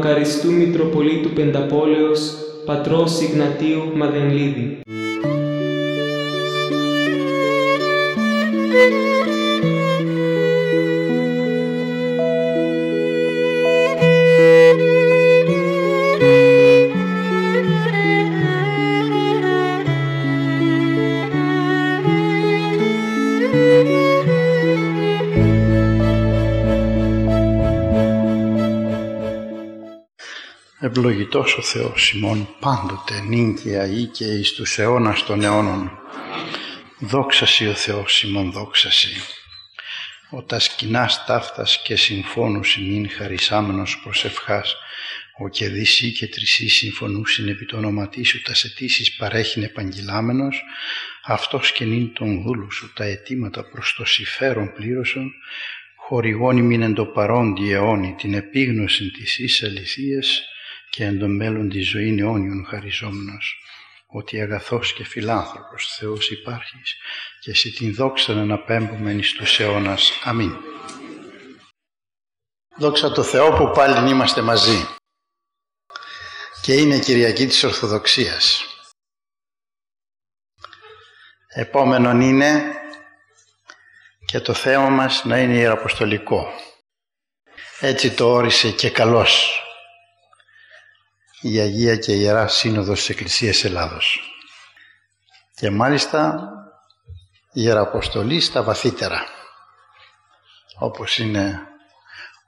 κληρονομιά του μακαριστού Μητροπολίτου Πενταπόλεως πατρός Ιγνατίου Μαδενλίδη. Ευλογητός ο Θεός ημών πάντοτε νύγκαια ή και εις τους αιώνας των αιώνων. Δόξασι ο Θεός ημών δόξασι. Ο τα σκηνάς ταύτας και συμφώνους ημίν χαρισάμενος προσευχάς, ο και δυσί και τρισί συμφωνούσιν επί το όνομα σου τας αιτήσεις παρέχειν επαγγελάμενος, αυτός και νυν τον δούλου σου τα αιτήματα προς το συμφέρον πλήρωσον, χορηγών ημίν εν το παρόν αιώνι την επίγνωση της εις αληθείας, και εν το μέλλον τη ζωή αιώνιον χαριζόμενος, ότι αγαθός και φιλάνθρωπος Θεός υπάρχεις και εσύ την δόξα να αναπέμπουμε εις τους αιώνας. Αμήν. Δόξα τω Θεώ που πάλι είμαστε μαζί και είναι Κυριακή της Ορθοδοξίας. Επόμενον είναι και το θέμα μας να είναι ιεραποστολικό. Έτσι το όρισε και καλός η Αγία και Ιερά Σύνοδος της Εκκλησίας Ελλάδος. Και μάλιστα η Ιεραποστολή στα βαθύτερα, όπως είναι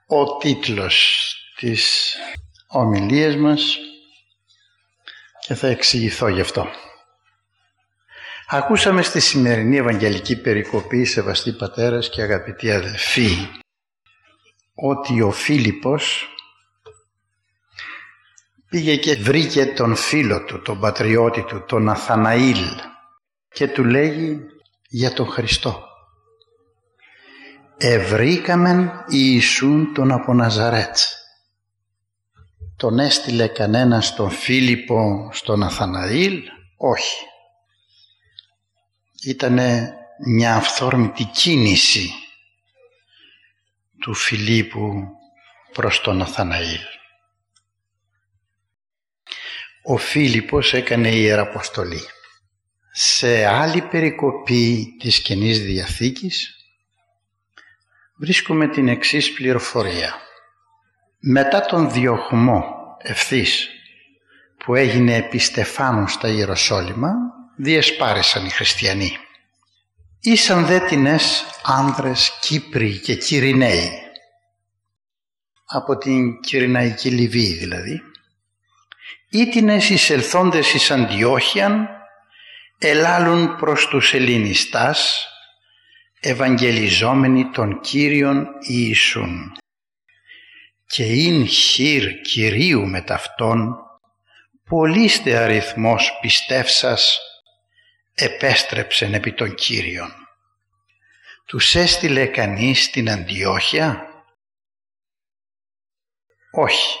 ο τίτλος της ομιλίας μας και θα εξηγηθώ γι' αυτό. Ακούσαμε στη σημερινή Ευαγγελική Περικοπή, σεβαστοί πατέρες και αγαπητοί αδελφοί, ότι ο Φίλιππος πήγε και βρήκε τον φίλο του, τον πατριώτη του, τον Αθαναήλ και του λέγει για τον Χριστό. Ευρήκαμεν Ιησούν τον από Ναζαρέτ. Τον έστειλε κανένας στον Φίλιππο, στον Αθαναήλ, όχι. Ήτανε μια αυθόρμητη κίνηση του Φιλίππου προς τον Αθαναήλ ο Φίλιππος έκανε ιεραποστολή. Σε άλλη περικοπή της Καινής Διαθήκης βρίσκουμε την εξής πληροφορία. Μετά τον διωχμό ευθύς που έγινε επί Στεφάνου στα Ιεροσόλυμα διεσπάρεσαν οι χριστιανοί. Ήσαν δε τινές άνδρες Κύπροι και Κυριναίοι από την Κυριναϊκή Λιβύη δηλαδή ήτινες εισελθόντες εις Αντιόχιαν ελάλουν προς τους Ελληνιστάς ευαγγελιζόμενοι τον Κύριον Ιησούν και ειν χείρ Κυρίου με ταυτόν πολύστε αριθμός πιστεύσας επέστρεψεν επί τον Κύριον. Τους έστειλε κανείς στην Αντιόχεια; Όχι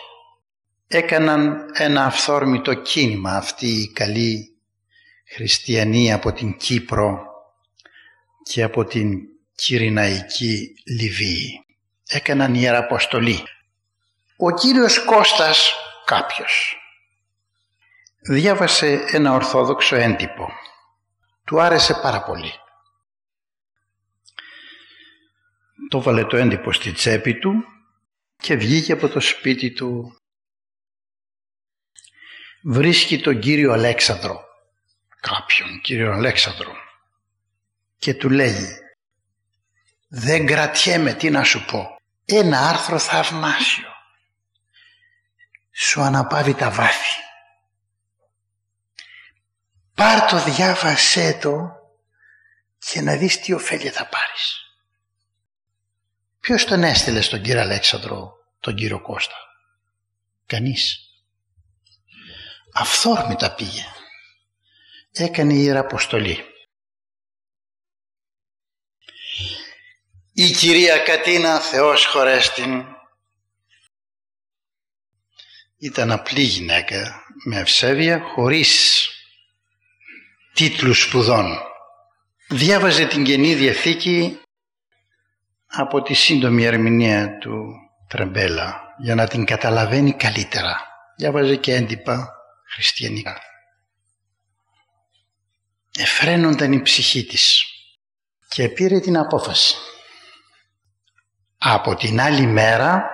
έκαναν ένα αυθόρμητο κίνημα αυτοί οι καλοί χριστιανοί από την Κύπρο και από την Κυριναϊκή Λιβύη. Έκαναν ιεραποστολή. Ο κύριος Κώστας κάποιος διάβασε ένα ορθόδοξο έντυπο. Του άρεσε πάρα πολύ. Το βάλε το έντυπο στη τσέπη του και βγήκε από το σπίτι του βρίσκει τον κύριο Αλέξανδρο, κάποιον κύριο Αλέξανδρο και του λέει δεν κρατιέμαι τι να σου πω, ένα άρθρο θαυμάσιο σου αναπάβει τα βάθη. Πάρ το διάβασέ το και να δεις τι ωφέλεια θα πάρεις. Ποιος τον έστειλε στον κύριο Αλέξανδρο, τον κύριο Κώστα; Κανείς αυθόρμητα πήγε. Έκανε ιεραποστολή. Η κυρία Κατίνα, Θεός χωρέστην, ήταν απλή γυναίκα με ευσέβεια χωρίς τίτλους σπουδών. Διάβαζε την Καινή Διαθήκη από τη σύντομη ερμηνεία του τρεμπέλα για να την καταλαβαίνει καλύτερα. Διάβαζε και έντυπα χριστιανικά. Εφραίνονταν η ψυχή της και πήρε την απόφαση. Από την άλλη μέρα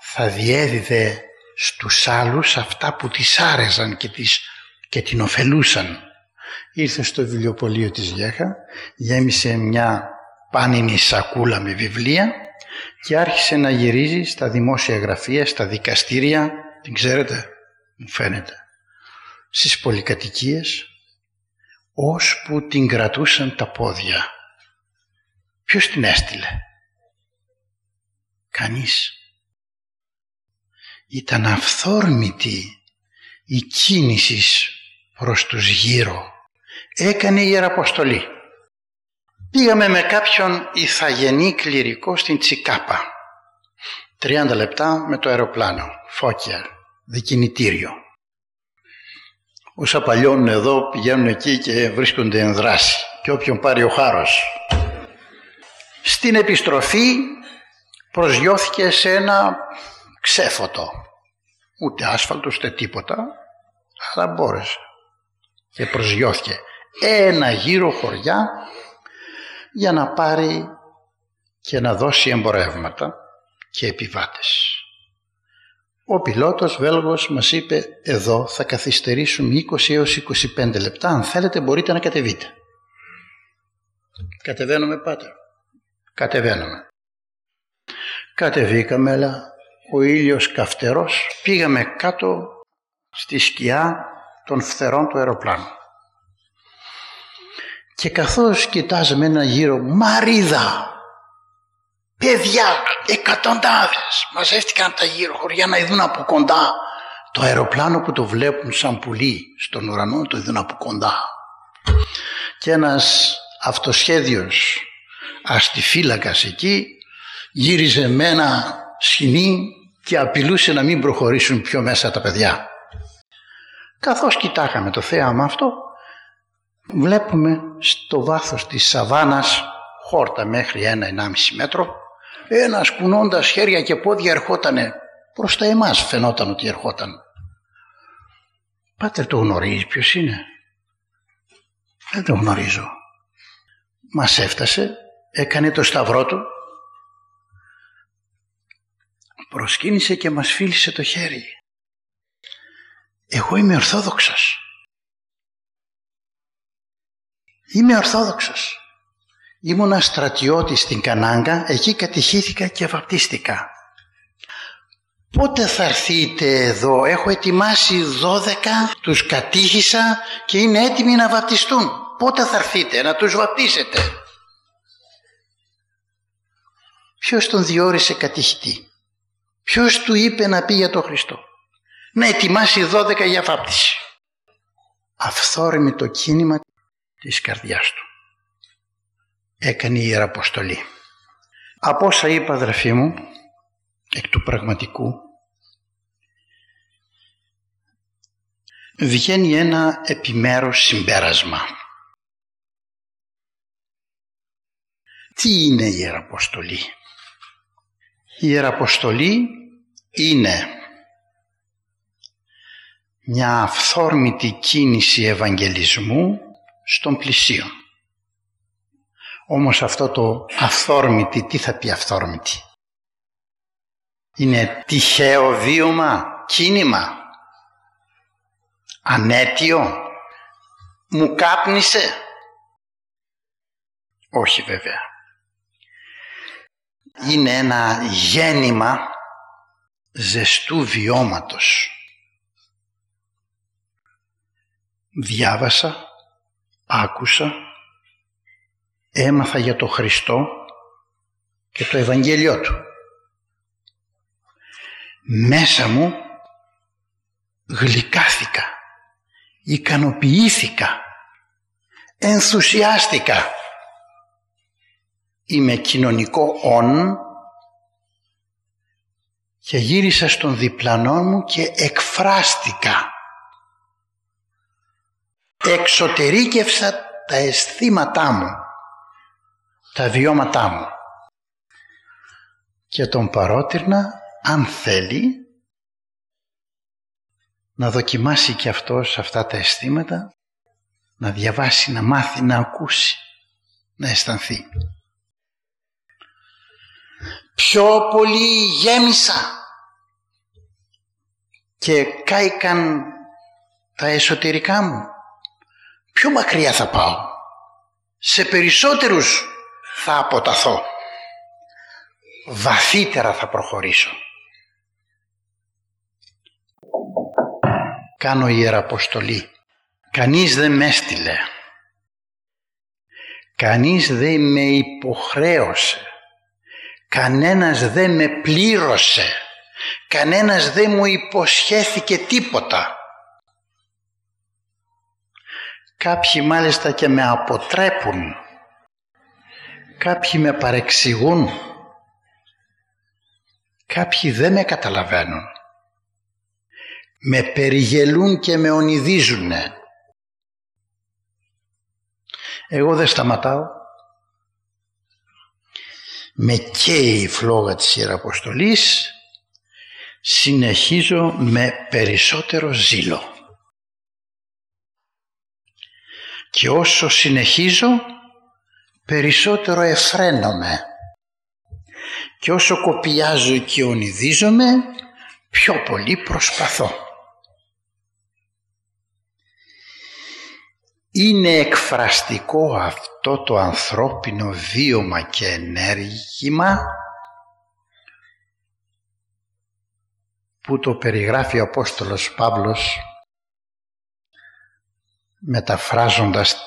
θα διέδιδε στους άλλους αυτά που της άρεσαν και, τις, και την ωφελούσαν. Ήρθε στο βιβλιοπωλείο της Γέχα, γέμισε μια πάνινη σακούλα με βιβλία και άρχισε να γυρίζει στα δημόσια γραφεία, στα δικαστήρια, την ξέρετε, μου φαίνεται, στις πολυκατοικίες, ώσπου την κρατούσαν τα πόδια. Ποιος την έστειλε; Κανείς. Ήταν αυθόρμητη η κίνησης προς τους γύρω. Έκανε η Ιεραποστολή. Πήγαμε με κάποιον ηθαγενή κληρικό στην Τσικάπα. 30 λεπτά με το αεροπλάνο. Φώκια. Δικινητήριο. Όσα παλιώνουν εδώ πηγαίνουν εκεί και βρίσκονται εν δράση. Και όποιον πάρει ο χάρος. Στην επιστροφή προσγειώθηκε σε ένα ξέφωτο. Ούτε άσφαλτος ούτε τίποτα. Αλλά μπόρεσε. Και προσγειώθηκε. Ένα γύρο χωριά για να πάρει και να δώσει εμπορεύματα και επιβάτες. Ο πιλότος Βέλγος μας είπε εδώ θα καθυστερήσουμε 20 έως 25 λεπτά αν θέλετε μπορείτε να κατεβείτε. Κατεβαίνουμε πάτερ. Κατεβαίνουμε. Κατεβήκαμε αλλά ο ήλιος καυτερός πήγαμε κάτω στη σκιά των φθερών του αεροπλάνου. Και καθώς κοιτάζαμε ένα γύρο μαρίδα, παιδιά, εκατοντάδες μαζεύτηκαν τα γύρω χωριά να ειδούν από κοντά το αεροπλάνο που το βλέπουν σαν πουλί στον ουρανό το ειδούν από κοντά. Και ένας αυτοσχέδιος αστιφύλακας εκεί γύριζε με ένα σκηνή και απειλούσε να μην προχωρήσουν πιο μέσα τα παιδιά. Καθώς κοιτάγαμε το θέαμα αυτό βλέπουμε στο βάθος της σαβάνας χόρτα μέχρι ένα-ενάμιση μέτρο ένας κουνώντας χέρια και πόδια ερχότανε. Προς τα εμάς φαινόταν ότι ερχόταν. Πάτερ το γνωρίζεις ποιος είναι; Δεν το γνωρίζω μας έφτασε. Έκανε το σταυρό του προσκύνησε και μας φίλησε το χέρι εγώ είμαι Ορθόδοξος Είμαι Ορθόδοξος. Ήμουνα στρατιώτης στην Κανάγκα, εκεί κατηχήθηκα και βαπτίστηκα. Πότε θα έρθείτε εδώ, έχω ετοιμάσει 12, τους κατήχησα και είναι έτοιμοι να βαπτιστούν. Πότε θα έρθείτε να τους βαπτίσετε; Ποιος τον διόρισε κατηχητή; Ποιος του είπε να πει για τον Χριστό; Να ετοιμάσει 12 για βάπτιση. Αυθόρμητο κίνημα της καρδιάς του. Έκανε η Ιεραποστολή. Από όσα είπα αδερφοί μου, εκ του πραγματικού, βγαίνει ένα επιμέρους συμπέρασμα. Τι είναι η Ιεραποστολή; Η Ιεραποστολή είναι μια αυθόρμητη κίνηση ευαγγελισμού στον πλησίο. Όμως αυτό το αυθόρμητη, τι θα πει αυθόρμητη; Είναι τυχαίο βίωμα, κίνημα, ανέτιο, μου κάπνισε. Όχι βέβαια. Είναι ένα γέννημα ζεστού βιώματος. Διάβασα άκουσα, έμαθα για το Χριστό και το Ευαγγέλιό Του. Μέσα μου γλυκάθηκα, ικανοποιήθηκα, ενθουσιάστηκα. Είμαι κοινωνικό όν και γύρισα στον διπλανό μου και εκφράστηκα εξωτερήκευσα τα αισθήματά μου, τα βιώματά μου και τον παρότρινα αν θέλει να δοκιμάσει και αυτός αυτά τα αισθήματα, να διαβάσει, να μάθει, να ακούσει, να αισθανθεί. Πιο πολύ γέμισα και κάηκαν τα εσωτερικά μου. Πιο μακριά θα πάω. Σε περισσότερους θα αποταθώ. Βαθύτερα θα προχωρήσω. Κάνω ιεραποστολή. Κανείς δεν με έστειλε. Κανείς δεν με υποχρέωσε. Κανένας δεν με πλήρωσε. Κανένας δεν μου υποσχέθηκε τίποτα. Κάποιοι μάλιστα και με αποτρέπουν. Κάποιοι με παρεξηγούν. Κάποιοι δεν με καταλαβαίνουν. Με περιγελούν και με ονειδίζουνε. Εγώ δεν σταματάω. Με καίει η φλόγα της Ιεραποστολής. Συνεχίζω με περισσότερο ζήλο. Και όσο συνεχίζω περισσότερο εφραίνομαι. Και όσο κοπιάζω και ονειδίζομαι πιο πολύ προσπαθώ. Είναι εκφραστικό αυτό το ανθρώπινο βίωμα και ενέργημα που το περιγράφει ο Απόστολος Παύλος μεταφράζοντας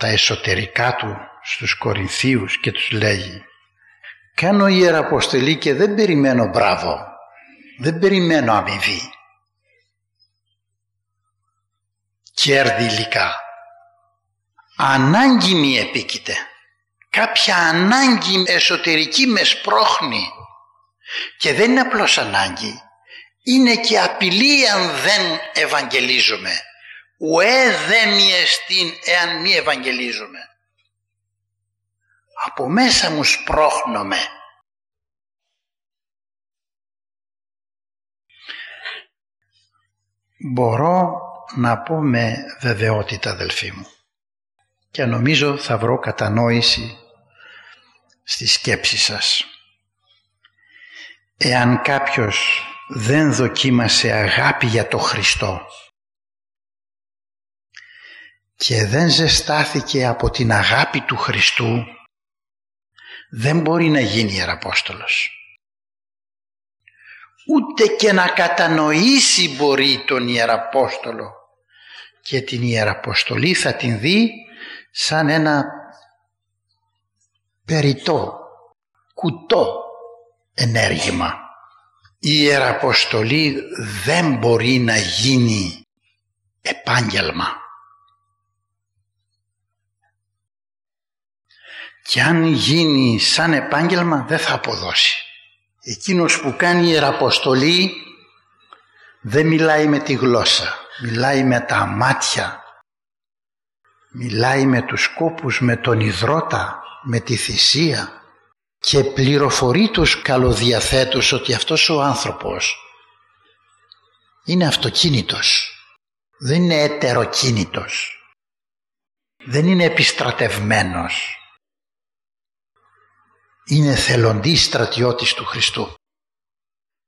τα εσωτερικά του στους Κορινθίους και τους λέγει «Κάνω ιεραποστελή και δεν περιμένω μπράβο, δεν περιμένω αμοιβή, κέρδη υλικά, ανάγκη μη επίκειται. Κάποια ανάγκη εσωτερική με σπρώχνει. Και δεν είναι απλώς ανάγκη. Είναι και απειλή αν δεν ευαγγελίζουμε. Ουέ δε μη εστίν εάν μη ευαγγελίζουμε. Από μέσα μου σπρώχνομαι. Μπορώ να πω με βεβαιότητα αδελφοί μου και νομίζω θα βρω κατανόηση στη σκέψη σας. Εάν κάποιος δεν δοκίμασε αγάπη για το Χριστό και δεν ζεστάθηκε από την αγάπη του Χριστού δεν μπορεί να γίνει Ιεραπόστολος. Ούτε και να κατανοήσει μπορεί τον Ιεραπόστολο και την Ιεραποστολή θα την δει σαν ένα περιτό, κουτό ενέργημα. Η Ιεραποστολή δεν μπορεί να γίνει επάγγελμα. Και αν γίνει σαν επάγγελμα δεν θα αποδώσει. Εκείνος που κάνει Ιεραποστολή δεν μιλάει με τη γλώσσα, μιλάει με τα μάτια, Μιλάει με τους κόπους, με τον υδρότα, με τη θυσία. Και πληροφορεί τους καλοδιαθέτους ότι αυτός ο άνθρωπος είναι αυτοκίνητος, δεν είναι ετεροκίνητος, δεν είναι επιστρατευμένος, είναι θελοντής στρατιώτης του Χριστού.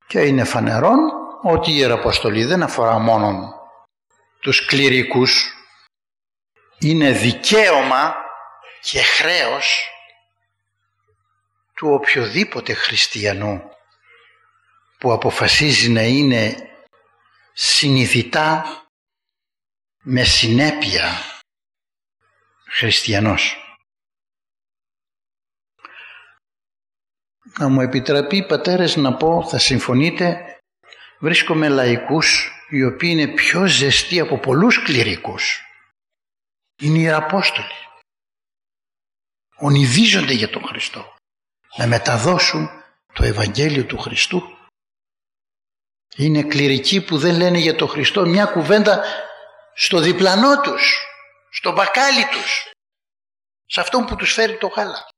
Και είναι φανερόν ότι η Ιεραποστολή δεν αφορά μόνο τους κληρικούς είναι δικαίωμα και χρέος του οποιοδήποτε χριστιανού που αποφασίζει να είναι συνειδητά με συνέπεια χριστιανός. Να μου επιτραπεί πατέρες να πω, θα συμφωνείτε, βρίσκομαι λαϊκούς οι οποίοι είναι πιο ζεστοί από πολλούς κληρικούς είναι οι Ιεραπόστολοι. Ονειδίζονται για τον Χριστό. Να μεταδώσουν το Ευαγγέλιο του Χριστού. Είναι κληρικοί που δεν λένε για τον Χριστό μια κουβέντα στο διπλανό τους, στο μπακάλι τους, σε αυτόν που τους φέρει το γάλα.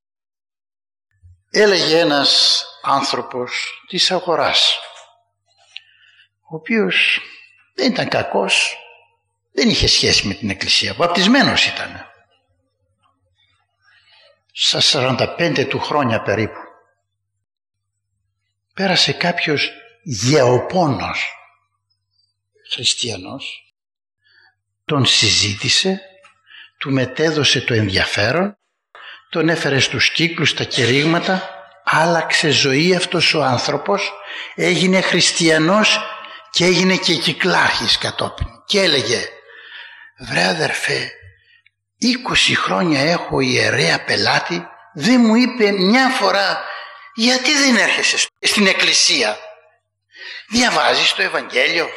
Έλεγε ένας άνθρωπος της αγοράς ο οποίος δεν ήταν κακός, δεν είχε σχέση με την Εκκλησία, βαπτισμένος ήταν. Στα 45 του χρόνια περίπου πέρασε κάποιος γεωπόνος χριστιανός τον συζήτησε του μετέδωσε το ενδιαφέρον τον έφερε στους κύκλους, στα κηρύγματα άλλαξε ζωή αυτός ο άνθρωπος έγινε χριστιανός και έγινε και κυκλάρχης κατόπιν. Και έλεγε βρε αδερφέ 20 χρόνια έχω ιερέα πελάτη δεν μου είπε μια φορά γιατί δεν έρχεσαι στην εκκλησία; Διαβάζεις το Ευαγγέλιο;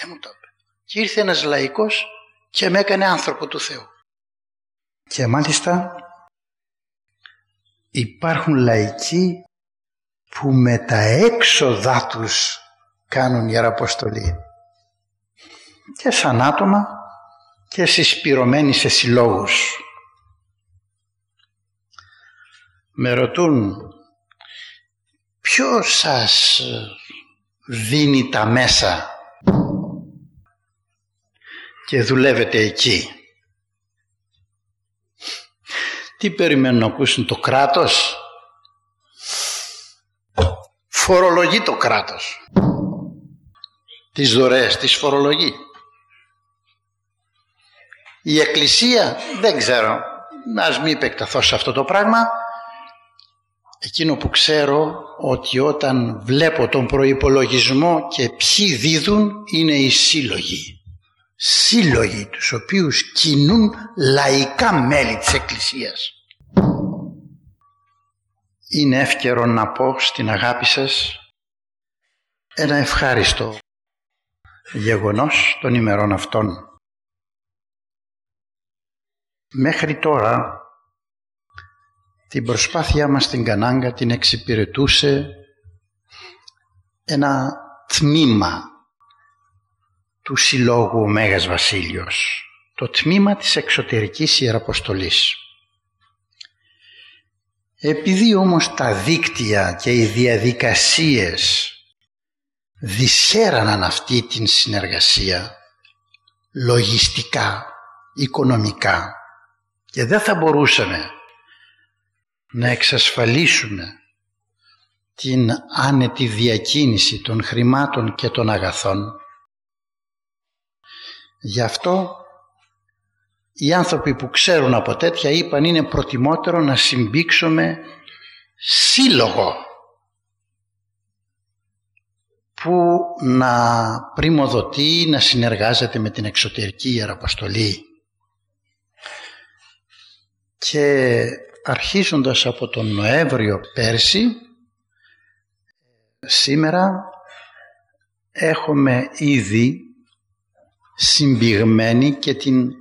Δεν μου το είπε. Και ήρθε ένας λαϊκός και με έκανε άνθρωπο του Θεού. Και μάλιστα υπάρχουν λαϊκοί που με τα έξοδά τους κάνουν ιεραποστολή και σαν άτομα και συσπηρωμένοι σε συλλόγους. Με ρωτούν ποιος σας δίνει τα μέσα; Και δουλεύετε εκεί. Τι περιμένουν να ακούσουν το κράτος; Φορολογεί το κράτος. Τις δωρεές τις φορολογεί. Η Εκκλησία δεν ξέρω, να μην επεκταθώ σε αυτό το πράγμα. Εκείνο που ξέρω ότι όταν βλέπω τον προϋπολογισμό και ποιοι δίδουν είναι οι σύλλογοι σύλλογοι τους οποίους κινούν λαϊκά μέλη της Εκκλησίας. Είναι εύκαιρο να πω στην αγάπη σας ένα ευχάριστο γεγονός των ημερών αυτών. Μέχρι τώρα την προσπάθειά μας στην Κανάγκα την εξυπηρετούσε ένα τμήμα του Συλλόγου ο Μέγας Βασίλειος, το τμήμα της εξωτερικής Ιεραποστολής. Επειδή όμως τα δίκτυα και οι διαδικασίες δυσχέραναν αυτή την συνεργασία λογιστικά, οικονομικά και δεν θα μπορούσαμε να εξασφαλίσουμε την άνετη διακίνηση των χρημάτων και των αγαθών Γι' αυτό οι άνθρωποι που ξέρουν από τέτοια είπαν είναι προτιμότερο να συμπήξουμε σύλλογο που να πρημοδοτεί, να συνεργάζεται με την εξωτερική Ιεραποστολή. Και αρχίζοντας από τον Νοέμβριο πέρσι, σήμερα έχουμε ήδη συμπηγμένη και την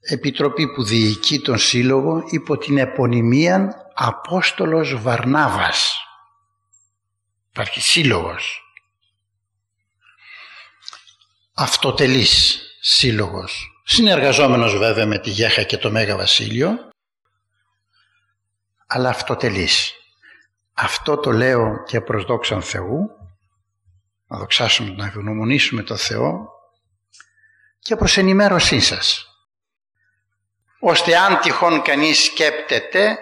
επιτροπή που διοικεί τον σύλλογο υπό την επωνυμία Απόστολος Βαρνάβας. Υπάρχει σύλλογος. Αυτοτελής σύλλογος. Συνεργαζόμενος βέβαια με τη Γέχα και το Μέγα Βασίλειο αλλά αυτοτελής. Αυτό το λέω και προς δόξαν Θεού να δοξάσουμε, να ευγνωμονήσουμε το Θεό και προς ενημέρωσή σας. Ώστε αν τυχόν κανείς σκέπτεται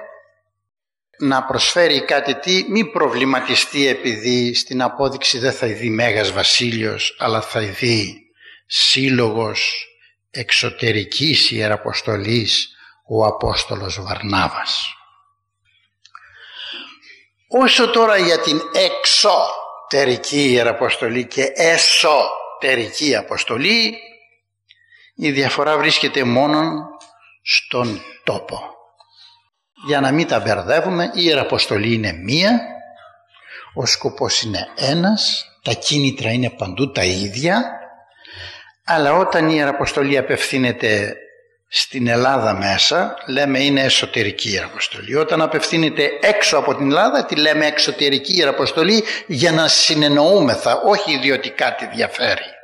να προσφέρει κάτι τι, μη προβληματιστεί επειδή στην απόδειξη δεν θα ειδεί Μέγας Βασίλειος, αλλά θα ειδεί Σύλλογος Εξωτερικής Ιεραποστολής ο Απόστολος Βαρνάβας. Όσο τώρα για την εξωτερική Ιεραποστολή και εσωτερική Αποστολή η διαφορά βρίσκεται μόνο στον τόπο. Για να μην τα μπερδεύουμε, η Ιεραποστολή είναι μία, ο σκοπός είναι ένας, τα κίνητρα είναι παντού τα ίδια, αλλά όταν η Ιεραποστολή απευθύνεται στην Ελλάδα μέσα, λέμε είναι εσωτερική Ιεραποστολή. Όταν απευθύνεται έξω από την Ελλάδα, τη λέμε εξωτερική Ιεραποστολή για να συνεννοούμεθα, όχι ιδιωτικά τη διαφέρει.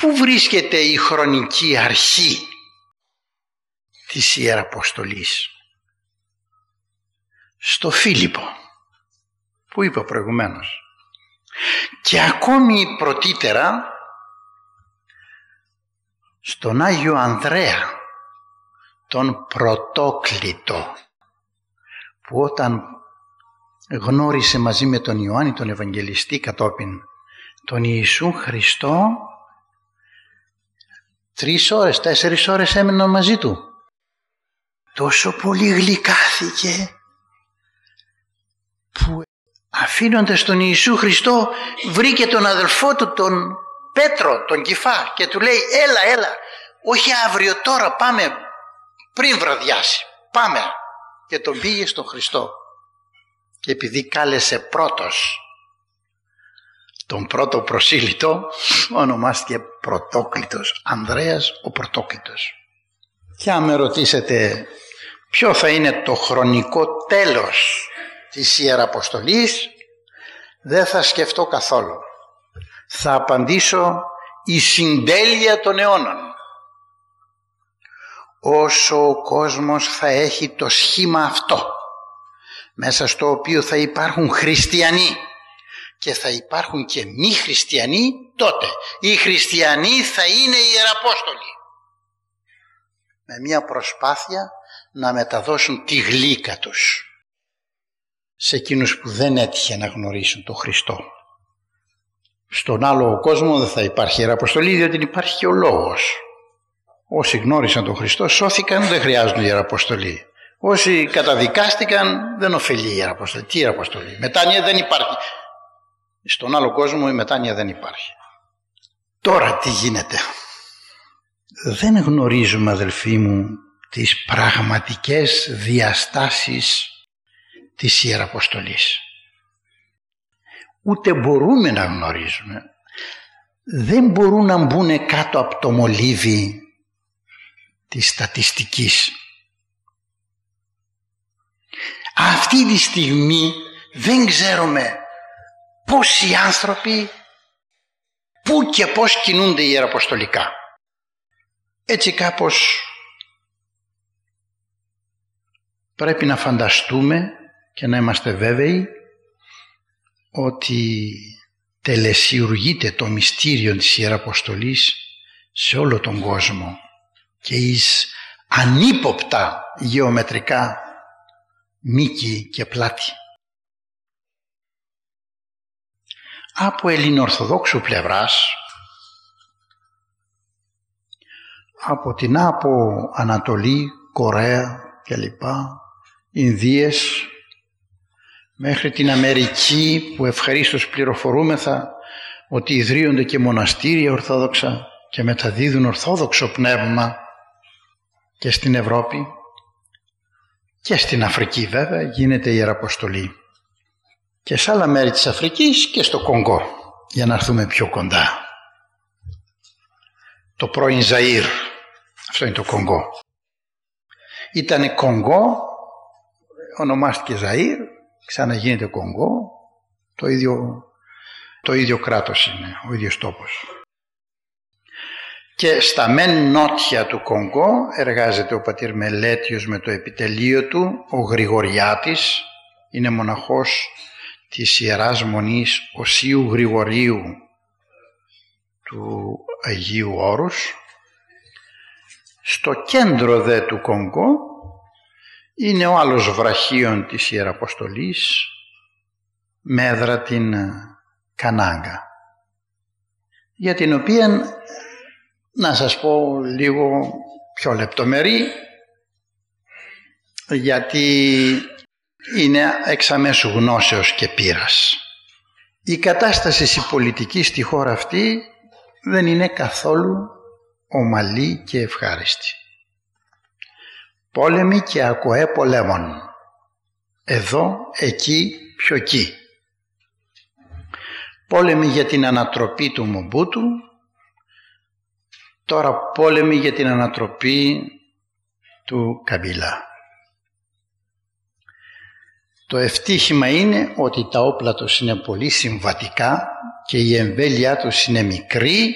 Πού βρίσκεται η χρονική αρχή της Ιεραποστολής; Στο Φίλιππο που είπα προηγουμένως. Και ακόμη πρωτήτερα στον Άγιο Ανδρέα, τον πρωτόκλητο, που όταν γνώρισε μαζί με τον Ιωάννη τον Ευαγγελιστή κατόπιν τον Ιησού Χριστό τρεις ώρες, τέσσερις ώρες έμειναν μαζί του. Τόσο πολύ γλυκάθηκε που αφήνοντας τον Ιησού Χριστό βρήκε τον αδελφό του τον Πέτρο, τον Κυφά και του λέει έλα έλα όχι αύριο τώρα πάμε πριν βραδιάσει πάμε και τον πήγε στον Χριστό και επειδή κάλεσε πρώτος τον πρώτο προσήλυτο ονομάστηκε πρωτόκλητος Ανδρέας ο πρωτόκλητος. Και αν με ρωτήσετε ποιο θα είναι το χρονικό τέλος της Ιεραποστολής δεν θα σκεφτώ καθόλου. Θα απαντήσω η συντέλεια των αιώνων. Όσο ο κόσμος θα έχει το σχήμα αυτό μέσα στο οποίο θα υπάρχουν χριστιανοί και θα υπάρχουν και μη χριστιανοί τότε οι χριστιανοί θα είναι οι ιεραπόστολοι με μια προσπάθεια να μεταδώσουν τη γλύκα τους σε εκείνους που δεν έτυχε να γνωρίσουν τον Χριστό. Στον άλλο κόσμο δεν θα υπάρχει ιεραποστολή διότι υπάρχει και ο λόγος. Όσοι γνώρισαν τον Χριστό σώθηκαν δεν χρειάζονται ιεραποστολή. Όσοι καταδικάστηκαν δεν ωφελεί η Ιεραποστολή. Τι Ιεραποστολή. Μετάνοια δεν υπάρχει. Στον άλλο κόσμο η μετάνοια δεν υπάρχει. Τώρα τι γίνεται. Δεν γνωρίζουμε αδελφοί μου τις πραγματικές διαστάσεις της Ιεραποστολής. Ούτε μπορούμε να γνωρίζουμε. Δεν μπορούν να μπουν κάτω από το μολύβι της στατιστικής. Αυτή τη στιγμή δεν ξέρουμε πόσοι άνθρωποι πού και πώς κινούνται ιεραποστολικά. Έτσι κάπως πρέπει να φανταστούμε και να είμαστε βέβαιοι ότι τελεσιουργείται το μυστήριο της Ιεραποστολής σε όλο τον κόσμο και εις ανύποπτα γεωμετρικά μήκη και πλάτη. Από ελληνοορθοδόξου πλευράς, από την από Ανατολή, Κορέα κλπ, Ινδίες, μέχρι την Αμερική που ευχαρίστως πληροφορούμεθα ότι ιδρύονται και μοναστήρια ορθόδοξα και μεταδίδουν ορθόδοξο πνεύμα και στην Ευρώπη και στην Αφρική βέβαια γίνεται η Ιεραποστολή. Και σε άλλα μέρη της Αφρικής και στο Κονγκό, για να έρθουμε πιο κοντά. Το πρώην Ζαΐρ, αυτό είναι το Κονγκό. Ήτανε Κονγκό, ονομάστηκε Ζαΐρ, ξαναγίνεται Κονγκό, το ίδιο, το ίδιο κράτος είναι, ο ίδιος τόπος και στα μεν νότια του Κονγκό εργάζεται ο πατήρ Μελέτιος με το επιτελείο του, ο Γρηγοριάτης, είναι μοναχός της Ιεράς Μονής Οσίου Γρηγορίου του Αγίου Όρους. Στο κέντρο δε του Κονγκό είναι ο άλλος βραχίων της Ιεραποστολής με έδρα την Κανάγκα για την οποία να σας πω λίγο πιο λεπτομερή γιατί είναι εξαμέσου γνώσεως και πείρας. Η κατάσταση η πολιτική στη χώρα αυτή δεν είναι καθόλου ομαλή και ευχάριστη. Πόλεμοι και ακοέ πολέμων. Εδώ, εκεί, πιο εκεί. Πόλεμοι για την ανατροπή του Μομπούτου, τώρα πόλεμοι για την ανατροπή του Καμπίλα. Το ευτύχημα είναι ότι τα όπλα τους είναι πολύ συμβατικά και η εμβέλειά τους είναι μικρή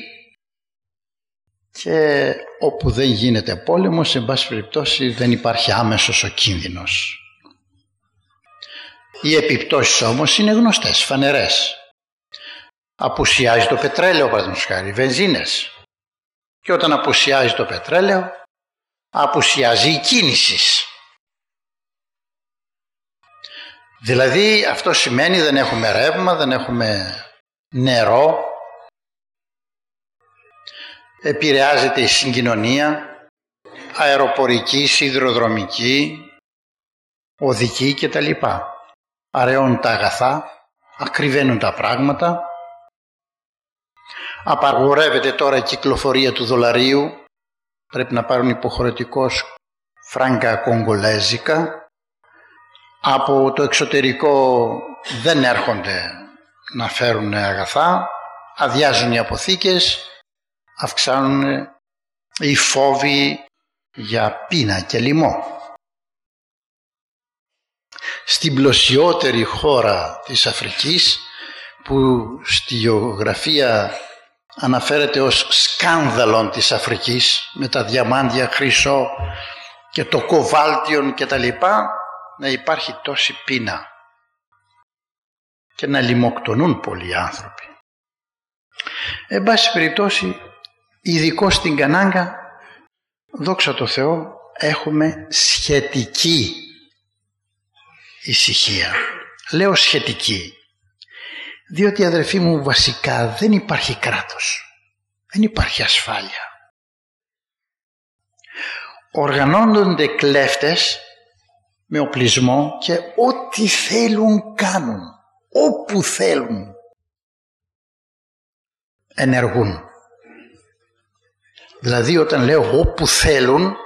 και όπου δεν γίνεται πόλεμος, σε πάση περιπτώσει δεν υπάρχει άμεσος ο κίνδυνος. Οι επιπτώσεις όμως είναι γνωστές, φανερές. απουσιάζει το πετρέλαιο παραδείγματος χάρη, βενζίνες. Και όταν απουσιάζει το πετρέλαιο, απουσιάζει η κίνησης. Δηλαδή αυτό σημαίνει δεν έχουμε ρεύμα, δεν έχουμε νερό, επηρεάζεται η συγκοινωνία, αεροπορική, σιδηροδρομική, οδική κτλ. Αραιώνουν τα αγαθά, ακριβαίνουν τα πράγματα, απαγορεύεται τώρα η κυκλοφορία του δολαρίου, πρέπει να πάρουν υποχρεωτικός φράγκα κογκολέζικα, από το εξωτερικό δεν έρχονται να φέρουν αγαθά, αδειάζουν οι αποθήκες, αυξάνουν οι φόβοι για πείνα και λοιμό. Στην πλωσιότερη χώρα της Αφρικής που στη γεωγραφία αναφέρεται ως σκάνδαλον της Αφρικής με τα διαμάντια χρυσό και το κοβάλτιον και τα λοιπά να υπάρχει τόση πείνα και να λιμοκτονούν πολλοί άνθρωποι. Εν πάση περιπτώσει, ειδικό στην Κανάγκα, δόξα τω Θεώ, έχουμε σχετική ησυχία. Λέω σχετική, διότι αδερφοί μου βασικά δεν υπάρχει κράτος, δεν υπάρχει ασφάλεια. Οργανώνονται κλέφτες με οπλισμό και ό,τι θέλουν κάνουν, όπου θέλουν ενεργούν. Δηλαδή όταν λέω όπου θέλουν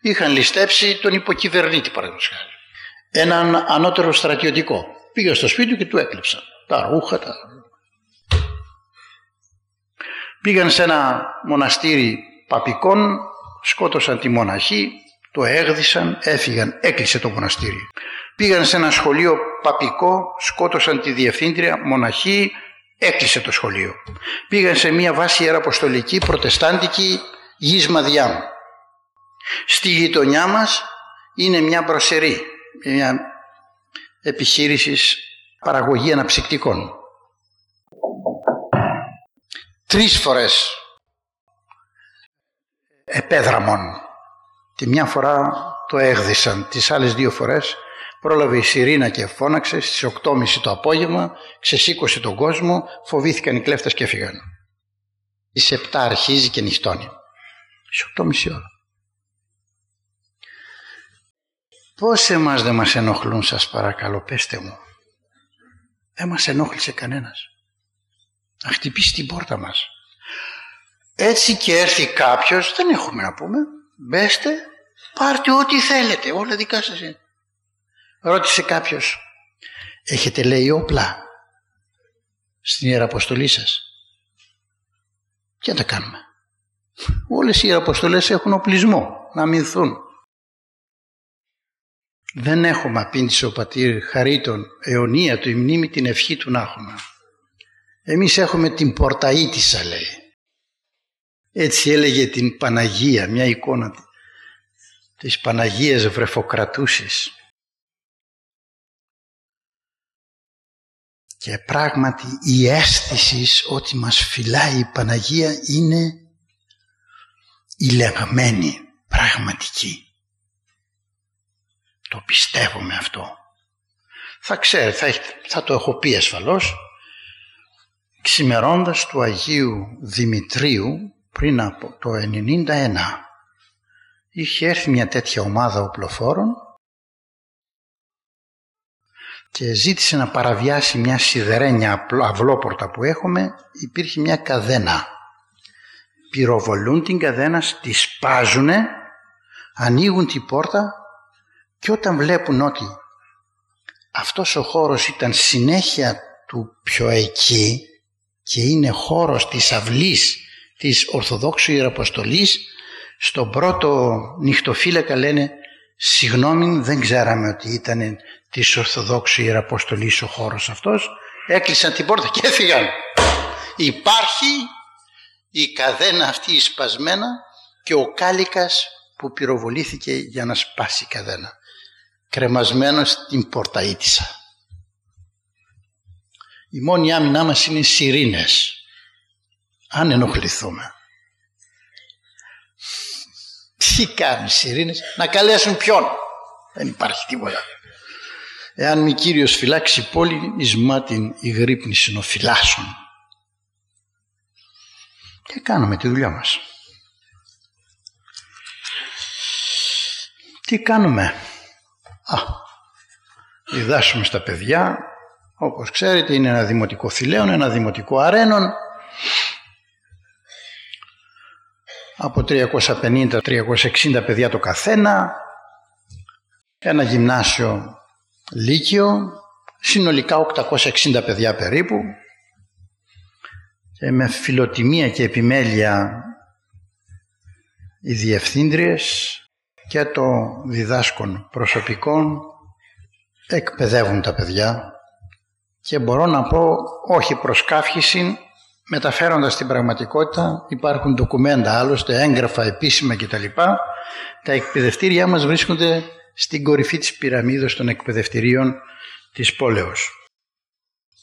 είχαν ληστέψει τον υποκυβερνήτη παραδείγματος χάρη. Έναν ανώτερο στρατιωτικό. Πήγα στο σπίτι του και του έκλειψαν. Τα ρούχα, τα... Πήγαν σε ένα μοναστήρι παπικών, σκότωσαν τη μοναχή, το έγδισαν, έφυγαν, έκλεισε το μοναστήρι. Πήγαν σε ένα σχολείο παπικό, σκότωσαν τη διευθύντρια, μοναχή, έκλεισε το σχολείο. Πήγαν σε μια βάση ιεραποστολική, προτεστάντικη, γης Μαδιάμ. Στη γειτονιά μας είναι μια μπροσερή, μια επιχείρησης παραγωγή αναψυκτικών. Τρεις φορές επέδραμον Τη μια φορά το έγδισαν, τις άλλες δύο φορές πρόλαβε η Σιρήνα και φώναξε στις 8.30 το απόγευμα, ξεσήκωσε τον κόσμο, φοβήθηκαν οι κλέφτες και έφυγαν. Στις 7 αρχίζει και νυχτώνει. Στις 8.30 ώρα. Πώς εμάς δεν μας ενοχλούν σας παρακαλώ, πέστε μου. Δεν μας ενόχλησε κανένας. Να χτυπήσει την πόρτα μας. Έτσι και έρθει κάποιος, δεν έχουμε να πούμε, μπέστε, πάρτε ό,τι θέλετε, όλα δικά σας είναι. Ρώτησε κάποιος, έχετε λέει όπλα στην Ιεραποστολή σας; Τι να τα κάνουμε. Όλες οι Ιεραποστολές έχουν οπλισμό, να αμυνθούν. Δεν έχουμε απήντησε ο πατήρ χαρίτων αιωνία του η μνήμη την ευχή του να έχουμε. Εμείς έχουμε την πορταΐτισσα λέει. Έτσι έλεγε την Παναγία, μια εικόνα της Παναγίας Βρεφοκρατούσης. Και πράγματι η αίσθηση ότι μας φυλάει η Παναγία είναι ηλεγμένη, πραγματική. Το πιστεύουμε αυτό. Θα ξέρετε, θα, θα το έχω πει ασφαλώς, ξημερώντας του Αγίου Δημητρίου πριν από το 1991 είχε έρθει μια τέτοια ομάδα οπλοφόρων και ζήτησε να παραβιάσει μια σιδερένια αυλόπορτα που έχουμε. Υπήρχε μια καδένα. Πυροβολούν την καδένα τη σπάζουνε ανοίγουν την πόρτα και όταν βλέπουν ότι αυτός ο χώρος ήταν συνέχεια του πιο εκεί και είναι χώρος της αυλής της Ορθοδόξου Ιεραποστολής στον πρώτο νυχτοφύλακα λένε συγγνώμη δεν ξέραμε ότι ήταν της Ορθοδόξου Ιεραποστολής ο χώρος αυτός έκλεισαν την πόρτα και έφυγαν. Υπάρχει η καδένα αυτή σπασμένα και ο κάλικας που πυροβολήθηκε για να σπάσει η καδένα. Κρεμασμένο στην πορταΐτισσα. Η μόνη άμυνά μας είναι οι σιρήνες. Αν ενοχληθούμε. Τι κάνουν οι σιρήνες, να καλέσουν ποιον; Δεν υπάρχει τίποτα. Εάν μη Κύριος φυλάξει πόλη, εις μάτιν η γρύπνη συνοφυλάσσουν. Και κάνουμε τη δουλειά μας. Τι κάνουμε; Α, διδάσουμε στα παιδιά, όπως ξέρετε είναι ένα δημοτικό θηλαίον, ένα δημοτικό αρένον, από 350-360 παιδιά το καθένα, ένα γυμνάσιο λύκειο, συνολικά 860 παιδιά περίπου. Και με φιλοτιμία και επιμέλεια οι διευθύντριες και το διδάσκον προσωπικών εκπαιδεύουν τα παιδιά. Και μπορώ να πω όχι προς κάφηση μεταφέροντας την πραγματικότητα υπάρχουν ντοκουμέντα άλλωστε έγγραφα επίσημα κτλ. Τα εκπαιδευτήριά μας βρίσκονται στην κορυφή της πυραμίδας των εκπαιδευτηρίων της πόλεως.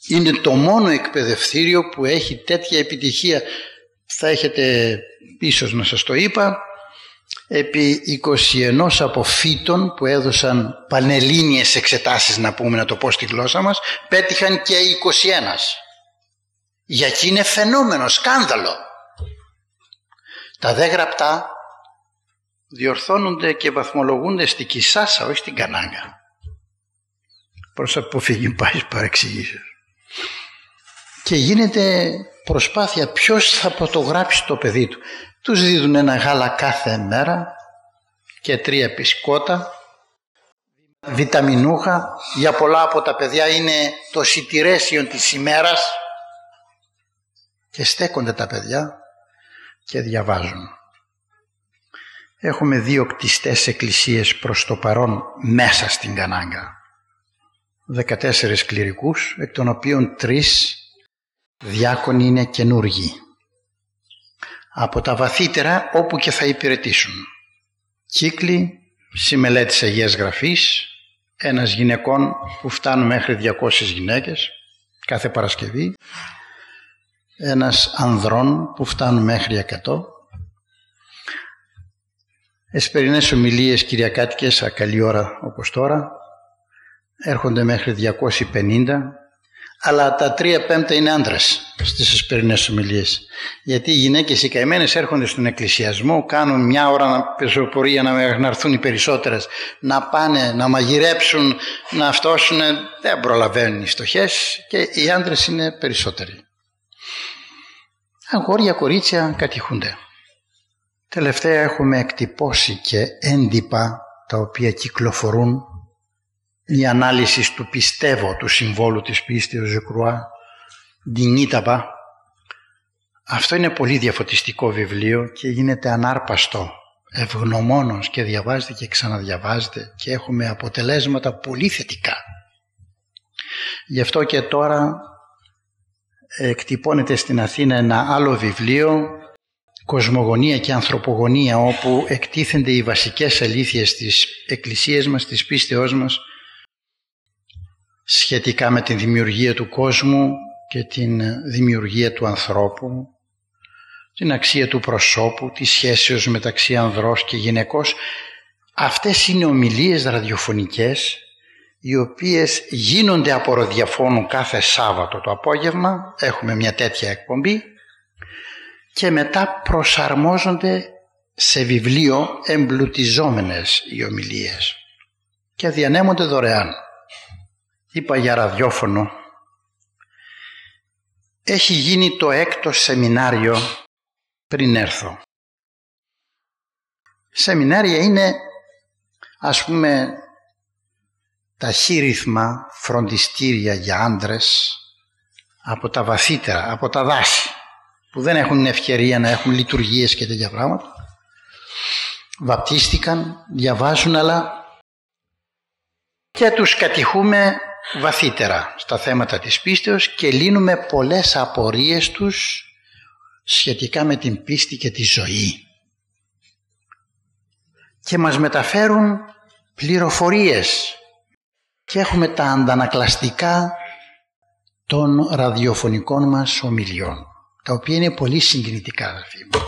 Είναι το μόνο εκπαιδευτήριο που έχει τέτοια επιτυχία. Θα έχετε πίσω να σας το είπα επί 21 αποφύτων που έδωσαν πανελλήνιες εξετάσεις να πούμε να το πω στη γλώσσα μας πέτυχαν και 21 για εκεί είναι φαινόμενο, σκάνδαλο. Τα δε γραπτά διορθώνονται και βαθμολογούνται στη Κισάσα όχι στην Κανάγκα. Προς αποφυγή πάση παρεξηγήσεως και γίνεται προσπάθεια ποιος θα φωτογράψει το παιδί του. Τους δίδουν ένα γάλα κάθε μέρα και τρία πισκότα, βιταμινούχα. Για πολλά από τα παιδιά είναι το σιτηρέσιο της ημέρας και στέκονται τα παιδιά και διαβάζουν. Έχουμε δύο κτιστές εκκλησίες προς το παρόν μέσα στην Κανάγκα. 14 κληρικούς, εκ των οποίων τρεις διάκονοι είναι καινούργοι από τα βαθύτερα όπου και θα υπηρετήσουν. Κύκλοι, συμμελέτης Αγίας Γραφής, ένας γυναικών που φτάνουν μέχρι 200 γυναίκες κάθε Παρασκευή, ένας ανδρών που φτάνουν μέχρι 100, εσπερινές ομιλίες κυριακάτικες, ακαλή ώρα όπως τώρα, έρχονται μέχρι 250 αλλά τα τρία πέμπτα είναι άντρες στις εσπερινέ ομιλίες. Γιατί οι γυναίκες οι καημένες έρχονται στον εκκλησιασμό, κάνουν μια ώρα πεζοπορία να έρθουν οι περισσότερες, να πάνε, να μαγειρέψουν, να αυτόσουν. Δεν προλαβαίνουν οι στοχέ και οι άντρες είναι περισσότεροι. Αγόρια, κορίτσια κατηχούνται. Τελευταία έχουμε εκτυπώσει και έντυπα τα οποία κυκλοφορούν η ανάλυση του πιστεύω του συμβόλου της πίστης Ζεκρουά, Ντινίταπα. Αυτό είναι πολύ διαφωτιστικό βιβλίο και γίνεται ανάρπαστο, ευγνωμόνος και διαβάζεται και ξαναδιαβάζεται και έχουμε αποτελέσματα πολύ θετικά. Γι' αυτό και τώρα εκτυπώνεται στην Αθήνα ένα άλλο βιβλίο «Κοσμογονία και ανθρωπογονία» όπου εκτίθενται οι βασικές αλήθειες της Εκκλησίας μας, της πίστεώς μας σχετικά με την δημιουργία του κόσμου και την δημιουργία του ανθρώπου, την αξία του προσώπου, τη σχέση μεταξύ ανδρός και γυναικός. Αυτές είναι ομιλίες ραδιοφωνικές οι οποίες γίνονται από ροδιαφώνου κάθε Σάββατο το απόγευμα, έχουμε μια τέτοια εκπομπή και μετά προσαρμόζονται σε βιβλίο εμπλουτιζόμενες οι ομιλίες και διανέμονται δωρεάν είπα για ραδιόφωνο, έχει γίνει το έκτο σεμινάριο πριν έρθω. Σεμινάρια είναι ας πούμε ταχύρυθμα φροντιστήρια για άντρες από τα βαθύτερα, από τα δάση που δεν έχουν ευκαιρία να έχουν λειτουργίες και τέτοια πράγματα. Βαπτίστηκαν, διαβάζουν αλλά και τους κατηχούμε βαθύτερα στα θέματα της πίστεως και λύνουμε πολλές απορίες τους σχετικά με την πίστη και τη ζωή. Και μας μεταφέρουν πληροφορίες και έχουμε τα αντανακλαστικά των ραδιοφωνικών μας ομιλιών, τα οποία είναι πολύ συγκινητικά, αδελφοί μου.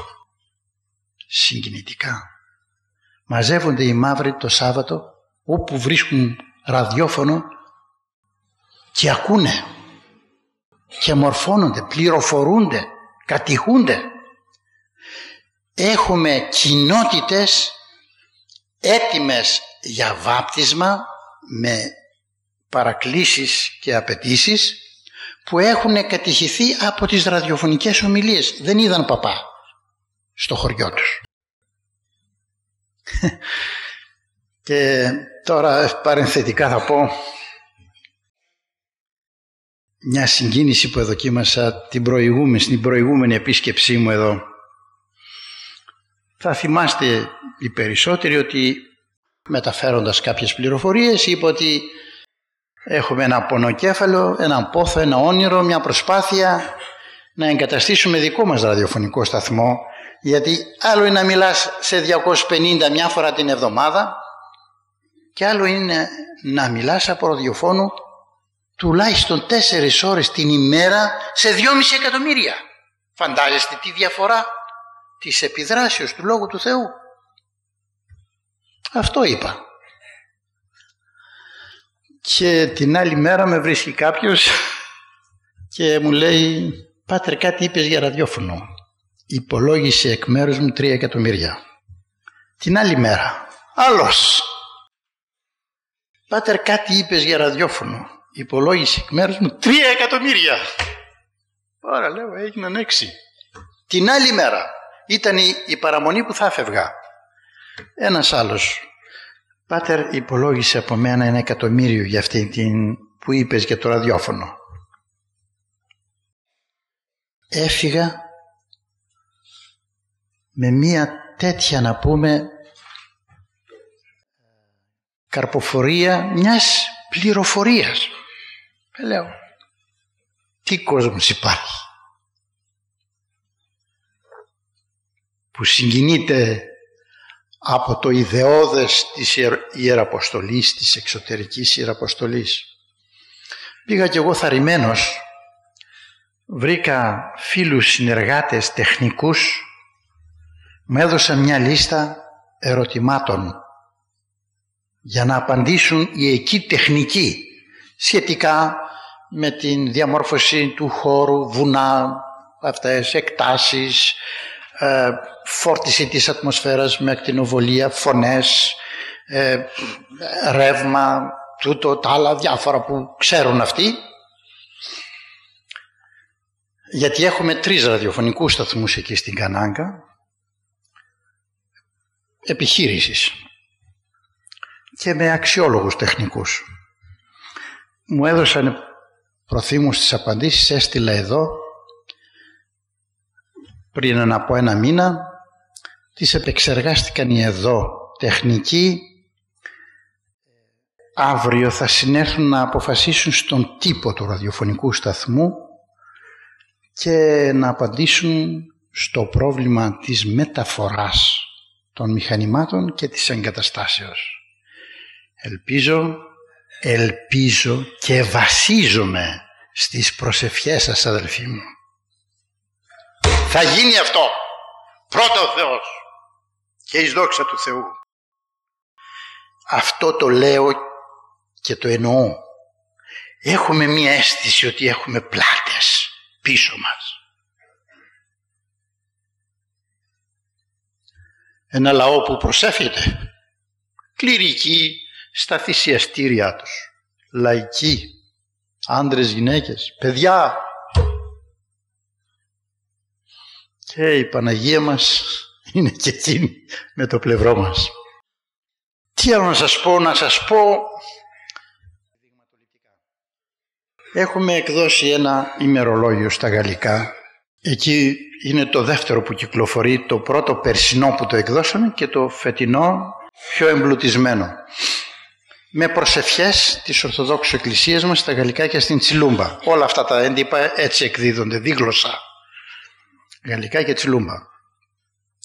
Συγκινητικά. Μαζεύονται οι μαύροι το Σάββατο, όπου βρίσκουν ραδιόφωνο και ακούνε και μορφώνονται, πληροφορούνται, κατηχούνται. Έχουμε κοινότητες έτοιμες για βάπτισμα με παρακλήσεις και απαιτήσεις που έχουν κατηχηθεί από τις ραδιοφωνικές ομιλίες. Δεν είδαν παπά στο χωριό τους. και τώρα παρενθετικά θα πω μια συγκίνηση που εδοκίμασα την προηγούμενη, στην προηγούμενη επίσκεψή μου εδώ. Θα θυμάστε οι περισσότεροι ότι μεταφέροντας κάποιες πληροφορίες είπε ότι έχουμε ένα πονοκέφαλο, ένα πόθο, ένα όνειρο, μια προσπάθεια να εγκαταστήσουμε δικό μας ραδιοφωνικό σταθμό γιατί άλλο είναι να μιλάς σε 250 μια φορά την εβδομάδα και άλλο είναι να μιλάς από ραδιοφώνου τουλάχιστον τέσσερις ώρες την ημέρα σε 2,5 εκατομμύρια. Φαντάζεστε τι διαφορά της επιδράσεως του Λόγου του Θεού. Αυτό είπα. Και την άλλη μέρα με βρίσκει κάποιος και μου λέει «Πάτρε κάτι είπες για ραδιόφωνο». Υπολόγισε εκ μέρους μου τρία εκατομμύρια. Την άλλη μέρα άλλος «Πάτερ κάτι είπες για ραδιόφωνο». Υπολόγισε εκ μέρους μου τρία εκατομμύρια. Ωραία λέω έγιναν έξι. Την άλλη μέρα ήταν η, παραμονή που θα έφευγα. Ένας άλλος. Πάτερ υπολόγισε από μένα ένα εκατομμύριο για αυτή την που είπες για το ραδιόφωνο. Έφυγα με μία τέτοια να πούμε καρποφορία μιας πληροφορίας. Ε, λέω, τι κόσμος υπάρχει που συγκινείται από το ιδεώδες της Ιεραποστολής, της εξωτερικής Ιεραποστολής. Πήγα κι εγώ θαρημένος, βρήκα φίλους συνεργάτες τεχνικούς, μου έδωσαν μια λίστα ερωτημάτων για να απαντήσουν οι εκεί τεχνικοί σχετικά με την διαμόρφωση του χώρου, βουνά, αυτές, εκτάσεις, ε, φόρτιση της ατμοσφαίρας με ακτινοβολία, φωνές, ε, ρεύμα, τούτο, τα άλλα διάφορα που ξέρουν αυτοί. Γιατί έχουμε τρεις ραδιοφωνικούς σταθμούς εκεί στην Κανάγκα επιχείρησης και με αξιόλογους τεχνικούς. Μου έδωσαν προθήμους τις απαντήσεις, έστειλα εδώ πριν από ένα μήνα, τις επεξεργάστηκαν οι εδώ τεχνικοί, αύριο θα συνέρθουν να αποφασίσουν στον τύπο του ραδιοφωνικού σταθμού και να απαντήσουν στο πρόβλημα της μεταφοράς των μηχανημάτων και της εγκαταστάσεως. Ελπίζω, ελπίζω και βασίζομαι στις προσευχές σας αδελφοί μου. Θα γίνει αυτό. Πρώτο ο Θεός και εις δόξα του Θεού. Αυτό το λέω και το εννοώ. Έχουμε μία αίσθηση ότι έχουμε πλάτες πίσω μας. Ένα λαό που προσεύχεται. Κληρικοί στα θυσιαστήριά τους. Λαϊκοί. Άντρες, γυναίκες, παιδιά. Και η Παναγία μας είναι και εκείνη με το πλευρό μας. Τι άλλο να σας πω, να σας πω... Έχουμε εκδώσει ένα ημερολόγιο στα γαλλικά. Εκεί είναι το δεύτερο που κυκλοφορεί, το πρώτο περσινό που το εκδώσαμε και το φετινό πιο εμπλουτισμένο. Με προσευχές της Ορθοδόξου Εκκλησίας μας στα γαλλικά και στην Τσιλούμπα. Όλα αυτά τα έντυπα έτσι εκδίδονται, δίγλωσσα. Γαλλικά και Τσιλούμπα.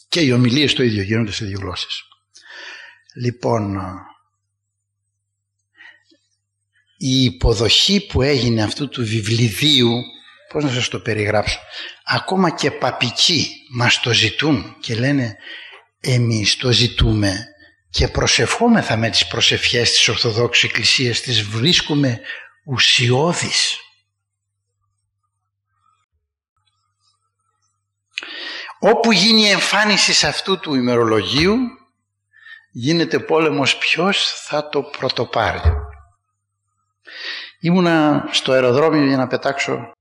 Και οι ομιλίες το ίδιο γίνονται σε δύο γλώσσες. Λοιπόν, η υποδοχή που έγινε αυτού του βιβλιδίου, πώς να σας το περιγράψω, ακόμα και παπικοί μας το ζητούν και λένε εμείς το ζητούμε και προσευχόμεθα με τις προσευχές της Ορθοδόξης Εκκλησίας, τις βρίσκουμε ουσιώδεις. Όπου γίνει η εμφάνιση σε αυτού του ημερολογίου, γίνεται πόλεμος ποιος θα το πρωτοπάρει. Ήμουνα στο αεροδρόμιο για να πετάξω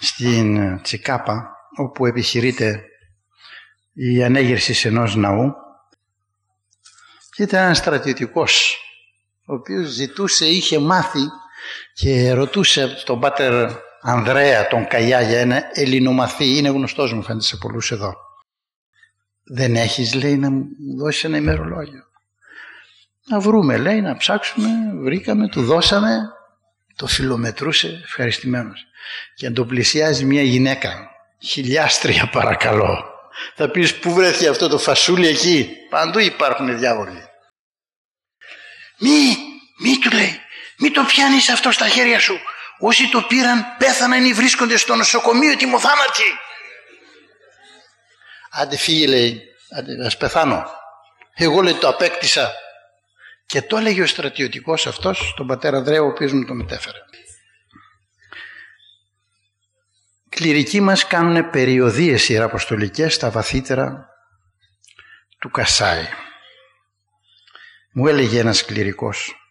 στην Τσικάπα, όπου επιχειρείται η ανέγερση ενός ναού και ήταν ένας στρατιωτικός ο οποίος ζητούσε, είχε μάθει και ρωτούσε τον πάτερ Ανδρέα τον Καγιά για ένα ελληνομαθή. Είναι γνωστός μου φαίνεται σε πολλούς εδώ. Δεν έχεις λέει να μου δώσεις ένα ημερολόγιο. Να βρούμε λέει να ψάξουμε. Βρήκαμε, του δώσαμε. Το φιλομετρούσε ευχαριστημένος. Και αν το πλησιάζει μια γυναίκα χιλιάστρια παρακαλώ. Θα πεις πού βρέθηκε αυτό το φασούλι εκεί; Παντού υπάρχουν διάβολοι. Μη, μη του λέει μη το πιάνεις αυτό στα χέρια σου όσοι το πήραν πέθαναν ή βρίσκονται στο νοσοκομείο τιμοθάνατοι άντε φύγε λέει. Άντε, ας πεθάνω. Εγώ λέει το απέκτησα. Και το έλεγε ο στρατιωτικός αυτός τον πατέρα Ανδρέα ο οποίος μου το μετέφερε. Κληρικοί μας κάνουν περιοδίες ιεραποστολικές στα βαθύτερα του Κασάη. Μου έλεγε ένας κληρικός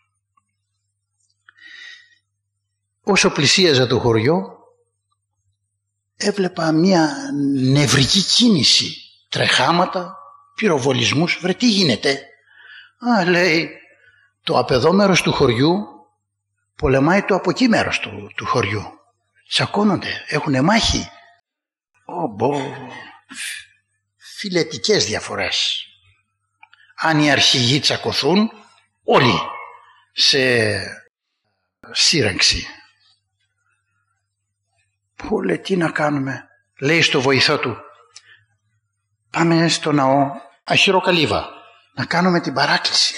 όσο πλησίαζα το χωριό έβλεπα μια νευρική κίνηση τρεχάματα, πυροβολισμούς βρε τι γίνεται; Α λέει το απεδόμερος του χωριού πολεμάει το από εκεί μέρος του, του χωριού Τσακώνονται, έχουν μάχη. Ω, Φιλετικές διαφορές. Αν οι αρχηγοί τσακωθούν, όλοι σε σύραγξη. Που λέει τι να κάνουμε; Λέει στο βοηθό του. Πάμε στο ναό Αχυροκαλύβα να κάνουμε την παράκληση.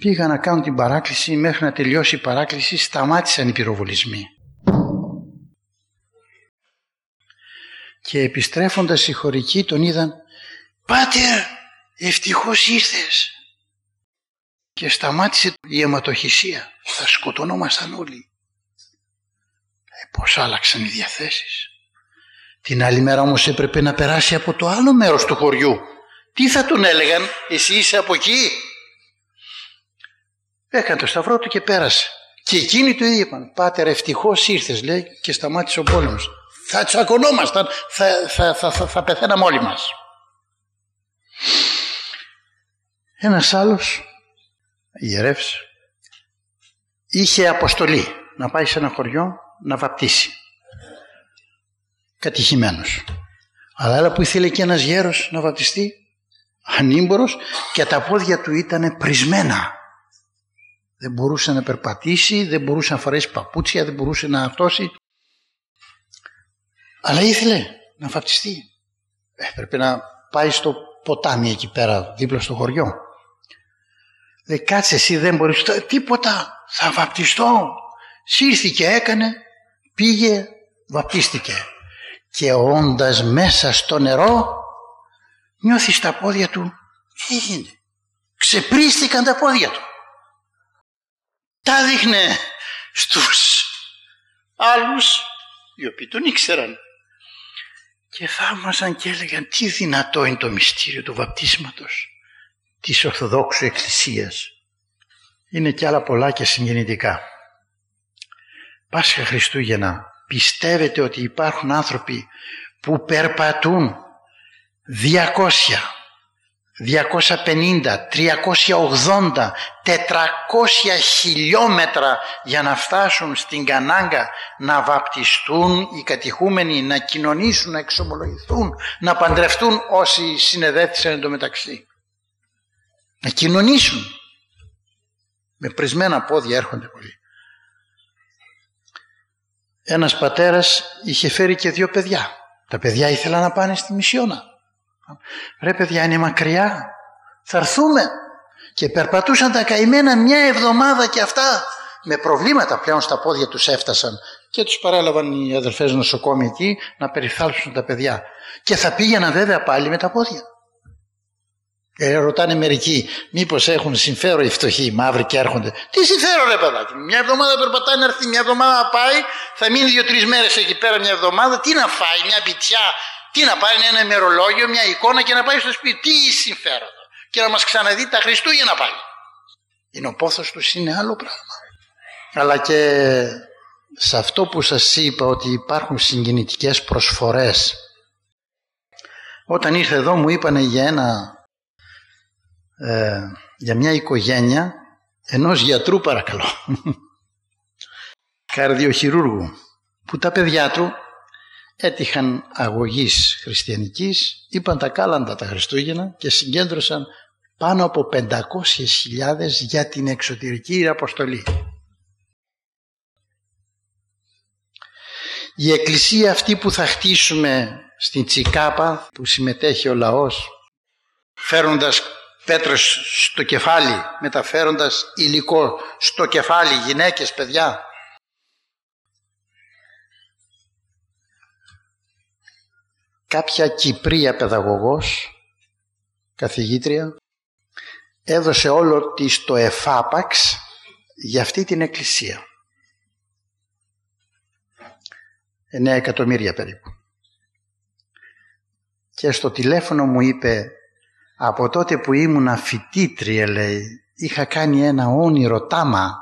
Πήγα να κάνω την παράκληση μέχρι να τελειώσει η παράκληση σταμάτησαν οι πυροβολισμοί. Και επιστρέφοντας οι χωρικοί τον είδαν «Πάτερ, ευτυχώς ήρθες» και σταμάτησε η αιματοχυσία. Θα σκοτωνόμασταν όλοι. Ε, πώς άλλαξαν οι διαθέσεις. Την άλλη μέρα όμως έπρεπε να περάσει από το άλλο μέρος του χωριού. Τι θα τον έλεγαν, εσύ είσαι από εκεί, Έκανε το σταυρό του και πέρασε. Και εκείνοι του είπαν, Πάτερ ευτυχώς ήρθες, λέει, και σταμάτησε ο πόλεμος. Θα τσακωνόμασταν, θα, θα, θα, θα, θα πεθαίναμε όλοι μας. Ένας άλλος ιερεύς είχε αποστολή να πάει σε ένα χωριό να βαπτίσει. Κατηχημένος. Αλλά άλλα που ήθελε και ένας γέρος να βαπτιστεί, ανήμπορος και τα πόδια του ήταν πρισμένα δεν μπορούσε να περπατήσει, δεν μπορούσε να φορέσει παπούτσια, δεν μπορούσε να αυτόσει. Αλλά ήθελε να βαπτιστεί. Έπρεπε να πάει στο ποτάμι εκεί πέρα, δίπλα στο χωριό. Λέει κάτσε εσύ δεν μπορείς, τίποτα, θα βαπτιστώ. Σύρθηκε, έκανε, πήγε, βαπτίστηκε. Και όντας μέσα στο νερό, νιώθεις στα πόδια του, τι έγινε. Ξεπρίστηκαν τα πόδια του τα δείχνε στους άλλους οι οποίοι τον ήξεραν και θαύμαζαν και έλεγαν τι δυνατό είναι το μυστήριο του βαπτίσματος της Ορθοδόξου Εκκλησίας. Είναι και άλλα πολλά και συγγεννητικά. Πάσχα Χριστούγεννα πιστεύετε ότι υπάρχουν άνθρωποι που περπατούν 200, 250, 380, 400 χιλιόμετρα για να φτάσουν στην Κανάγκα να βαπτιστούν οι κατηχούμενοι, να κοινωνήσουν, να εξομολογηθούν, να παντρευτούν όσοι συνεδέθησαν εντωμεταξύ. Να κοινωνήσουν. Με πρισμένα πόδια έρχονται πολλοί. Ένας πατέρας είχε φέρει και δύο παιδιά. Τα παιδιά ήθελαν να πάνε στη Μισιώνα. Ρε παιδιά είναι μακριά. Θα έρθουμε. Και περπατούσαν τα καημένα μια εβδομάδα και αυτά με προβλήματα πλέον στα πόδια τους έφτασαν και τους παράλαβαν οι αδελφές νοσοκόμοι εκεί να περιθάλψουν τα παιδιά. Και θα πήγαιναν βέβαια πάλι με τα πόδια. Ε, ρωτάνε μερικοί, μήπως έχουν συμφέρον οι φτωχοί, οι μαύροι και έρχονται. Τι συμφέρον, ρε παιδάκι Μια εβδομάδα περπατάει να έρθει, μια εβδομάδα πάει, θα μείνει δύο-τρεις μέρες εκεί πέρα μια εβδομάδα. Τι να φάει, μια πιτιά, τι να πάρει ένα ημερολόγιο, μια εικόνα και να πάει στο σπίτι. Τι συμφέρον. Και να μας ξαναδεί τα Χριστούγεννα πάλι. Είναι ο πόθος τους είναι άλλο πράγμα. Αλλά και σε αυτό που σας είπα ότι υπάρχουν συγκινητικές προσφορές. Όταν ήρθε εδώ μου είπανε για ένα ε, για μια οικογένεια ενός γιατρού παρακαλώ καρδιοχειρούργου που τα παιδιά του έτυχαν αγωγής χριστιανικής είπαν τα κάλαντα τα Χριστούγεννα και συγκέντρωσαν πάνω από 500.000 για την εξωτερική αποστολή. Η εκκλησία αυτή που θα χτίσουμε στην Τσικάπα που συμμετέχει ο λαός φέρνοντας πέτρες στο κεφάλι μεταφέροντας υλικό στο κεφάλι γυναίκες παιδιά. Κάποια Κυπρία παιδαγωγός καθηγήτρια έδωσε όλο της το εφάπαξ για αυτή την εκκλησία. 9 εκατομμύρια περίπου. Και στο τηλέφωνο μου είπε από τότε που ήμουν φοιτήτρια λέει είχα κάνει ένα όνειρο τάμα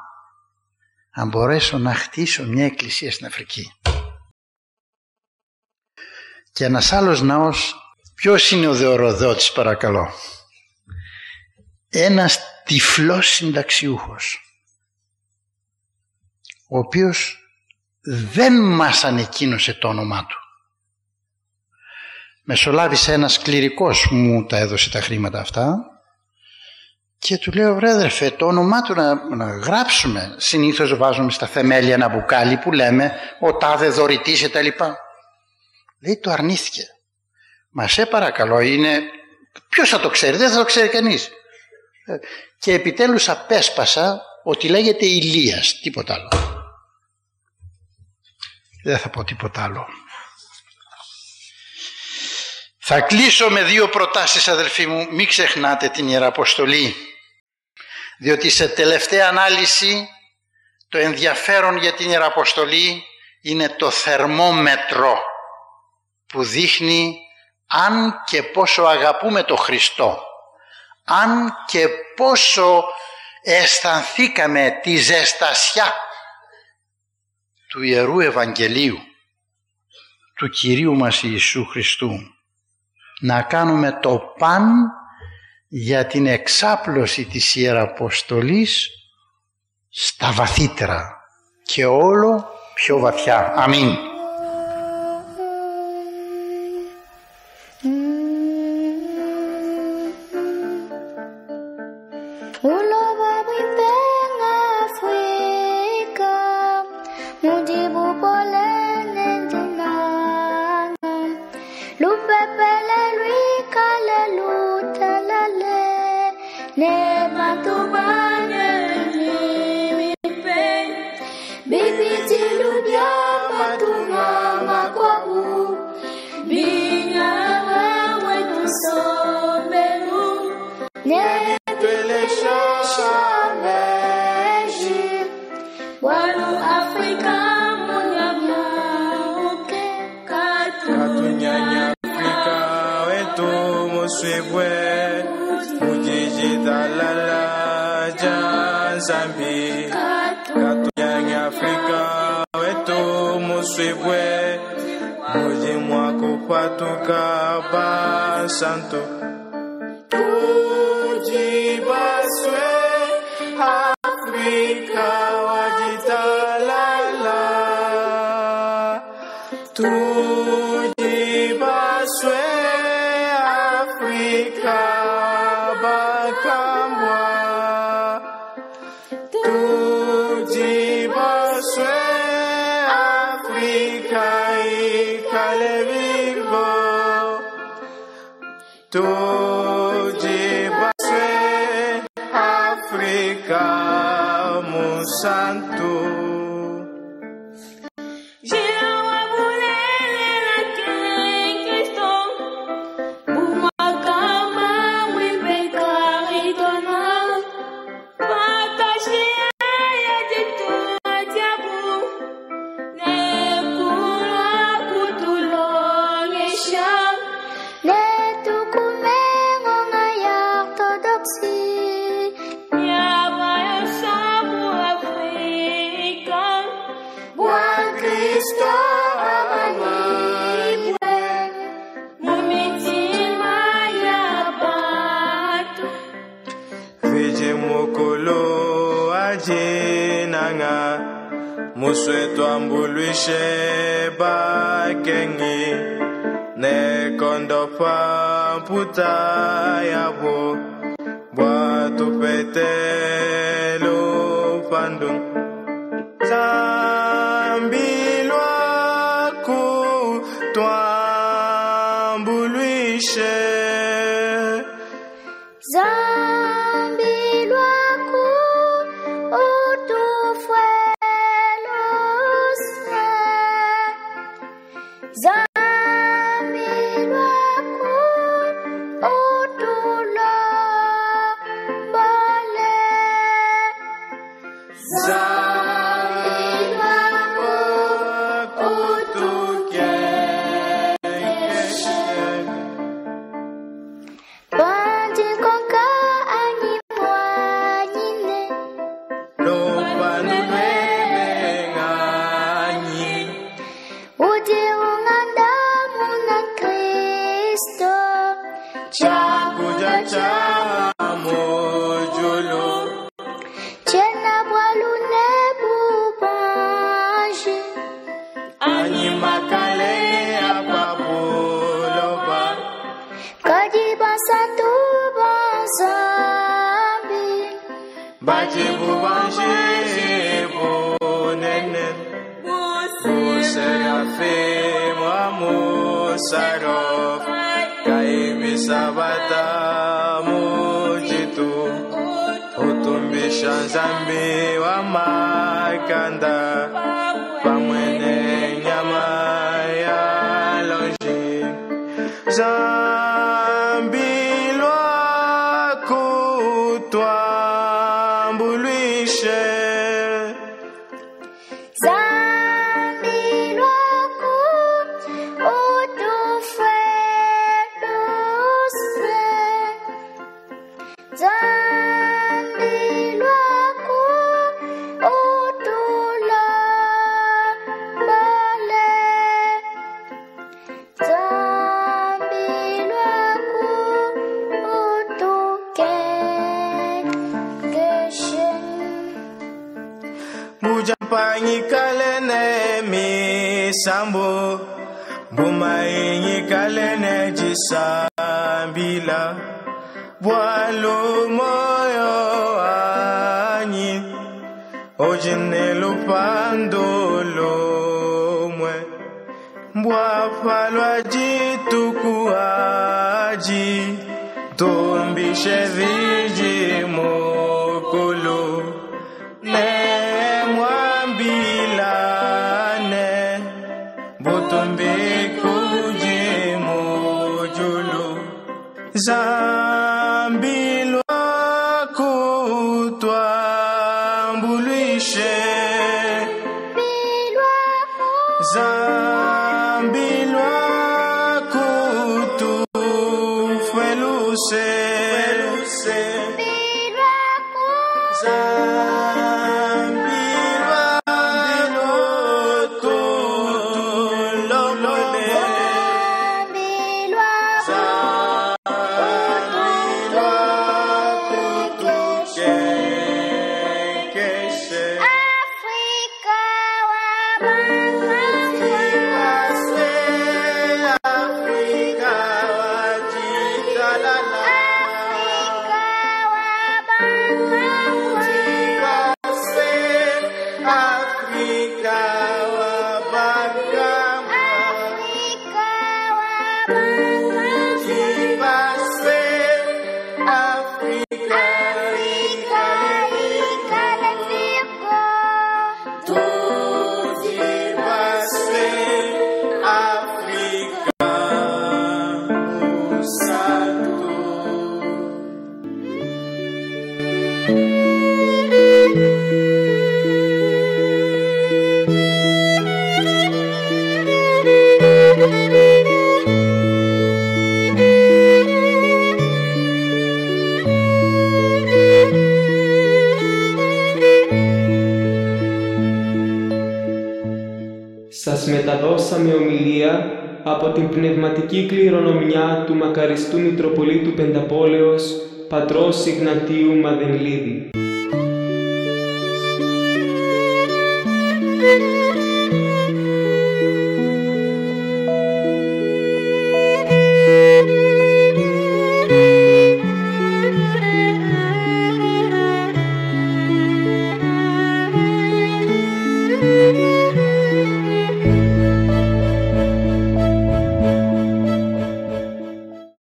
αν μπορέσω να χτίσω μια εκκλησία στην Αφρική. Και ένας άλλος ναός, ποιος είναι ο Δεοροδότης παρακαλώ; Ένας τυφλός συνταξιούχος, ο οποίος δεν μας ανεκκίνωσε το όνομά του μεσολάβησε ένας κληρικός μου τα έδωσε τα χρήματα αυτά και του λέω βρε αδερφέ το όνομά του να, να γράψουμε. Συνήθως βάζουμε στα θεμέλια ένα μπουκάλι που λέμε ο τάδε δωρητής και τα λοιπά λέει το αρνήθηκε μα σε παρακαλώ είναι ποιος θα το ξέρει δεν θα το ξέρει κανείς ε, και επιτέλους απέσπασα ότι λέγεται Ηλίας τίποτα άλλο. Δεν θα πω τίποτα άλλο θα κλείσω με δύο προτάσεις αδελφοί μου, μην ξεχνάτε την Ιεραποστολή. Διότι σε τελευταία ανάλυση το ενδιαφέρον για την Ιεραποστολή είναι το θερμόμετρο που δείχνει αν και πόσο αγαπούμε το Χριστό. Αν και πόσο αισθανθήκαμε τη ζεστασιά του Ιερού Ευαγγελίου του Κυρίου μας Ιησού Χριστού να κάνουμε το παν για την εξάπλωση της Ιεραποστολής στα βαθύτερα και όλο πιο βαθιά. Αμήν. sebwe mujiji dalala janzambi. Katuyangi afrika wetu musibwe muji mwakupatuka basantu sengi ne kondofa puta yabo. Bwatupetelo fandung Zion. θρησκευτική του μακαριστού Μητροπολίτου Πενταπόλεως, πατρός Ιγνατίου Μαδενλίδη.